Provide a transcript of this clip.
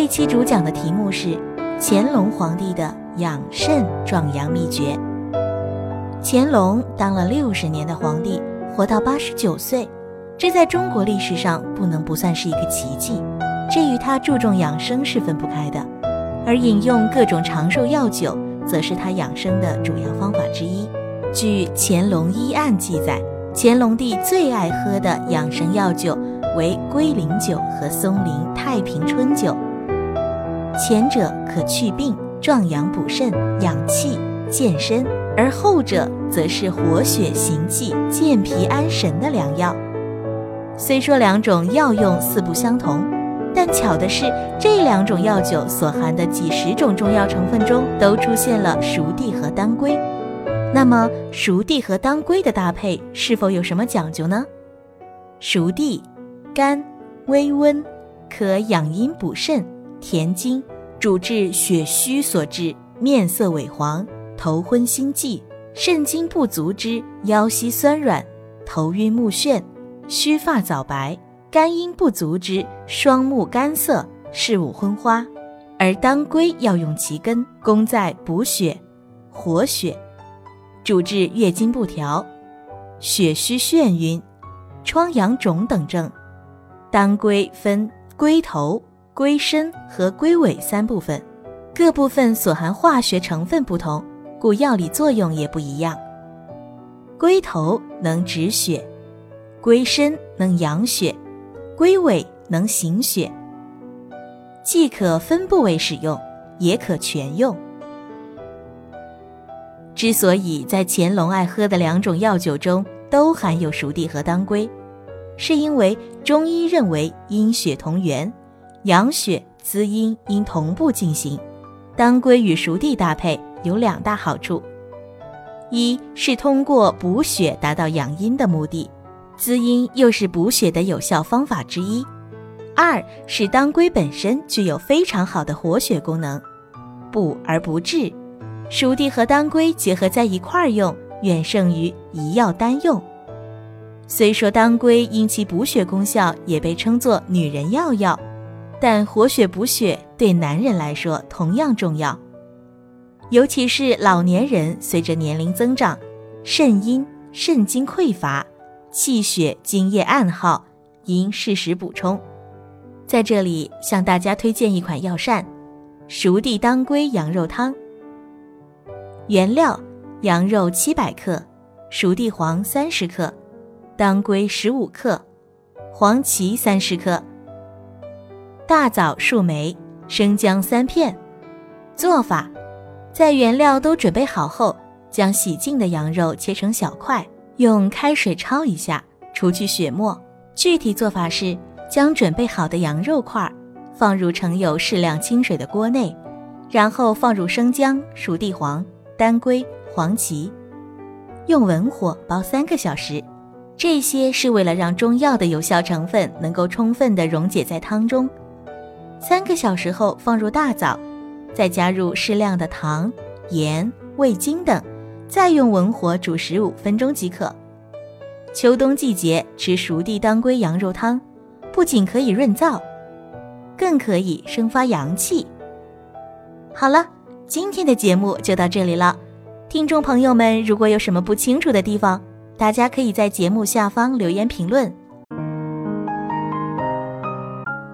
这期主讲的题目是乾隆皇帝的养肾壮阳秘诀。乾隆当了六十年的皇帝，活到八十九岁，这在中国历史上不能不算是一个奇迹。这与他注重养生是分不开的，而饮用各种长寿药酒，则是他养生的主要方法之一。据《乾隆医案》记载，乾隆帝最爱喝的养生药酒为龟苓酒和松龄太平春酒。前者可祛病、壮阳补肾、养气健身，而后者则是活血行气、健脾安神的良药。虽说两种药用似不相同，但巧的是，这两种药酒所含的几十种中药成分中都出现了熟地和当归。那么，熟地和当归的搭配是否有什么讲究呢？熟地，甘，微温，可养阴补肾。田精，主治血虚所致面色萎黄、头昏心悸；肾精不足之腰膝酸软、头晕目眩、须发早白；肝阴不足之双目干涩、视物昏花。而当归要用其根，功在补血、活血，主治月经不调、血虚眩晕、疮疡肿等症。当归分归头。龟身和龟尾三部分，各部分所含化学成分不同，故药理作用也不一样。龟头能止血，龟身能养血，龟尾能行血。既可分部位使用，也可全用。之所以在乾隆爱喝的两种药酒中都含有熟地和当归，是因为中医认为阴血同源。养血滋阴应同步进行，当归与熟地搭配有两大好处：一是通过补血达到养阴的目的，滋阴又是补血的有效方法之一；二是当归本身具有非常好的活血功能，补而不滞，熟地和当归结合在一块儿用，远胜于一药单用。虽说当归因其补血功效也被称作女人药药。但活血补血对男人来说同样重要，尤其是老年人，随着年龄增长，肾阴、肾精匮乏，气血津液暗耗，应适时补充。在这里向大家推荐一款药膳——熟地当归羊肉汤。原料：羊肉七百克，熟地黄三十克，当归十五克，黄芪三十克。大枣数枚，生姜三片。做法：在原料都准备好后，将洗净的羊肉切成小块，用开水焯一下，除去血沫。具体做法是：将准备好的羊肉块放入盛有适量清水的锅内，然后放入生姜、熟地黄、当归、黄芪，用文火煲三个小时。这些是为了让中药的有效成分能够充分的溶解在汤中。三个小时后放入大枣，再加入适量的糖、盐、味精等，再用文火煮十五分钟即可。秋冬季节吃熟地当归羊肉汤，不仅可以润燥，更可以生发阳气。好了，今天的节目就到这里了。听众朋友们，如果有什么不清楚的地方，大家可以在节目下方留言评论。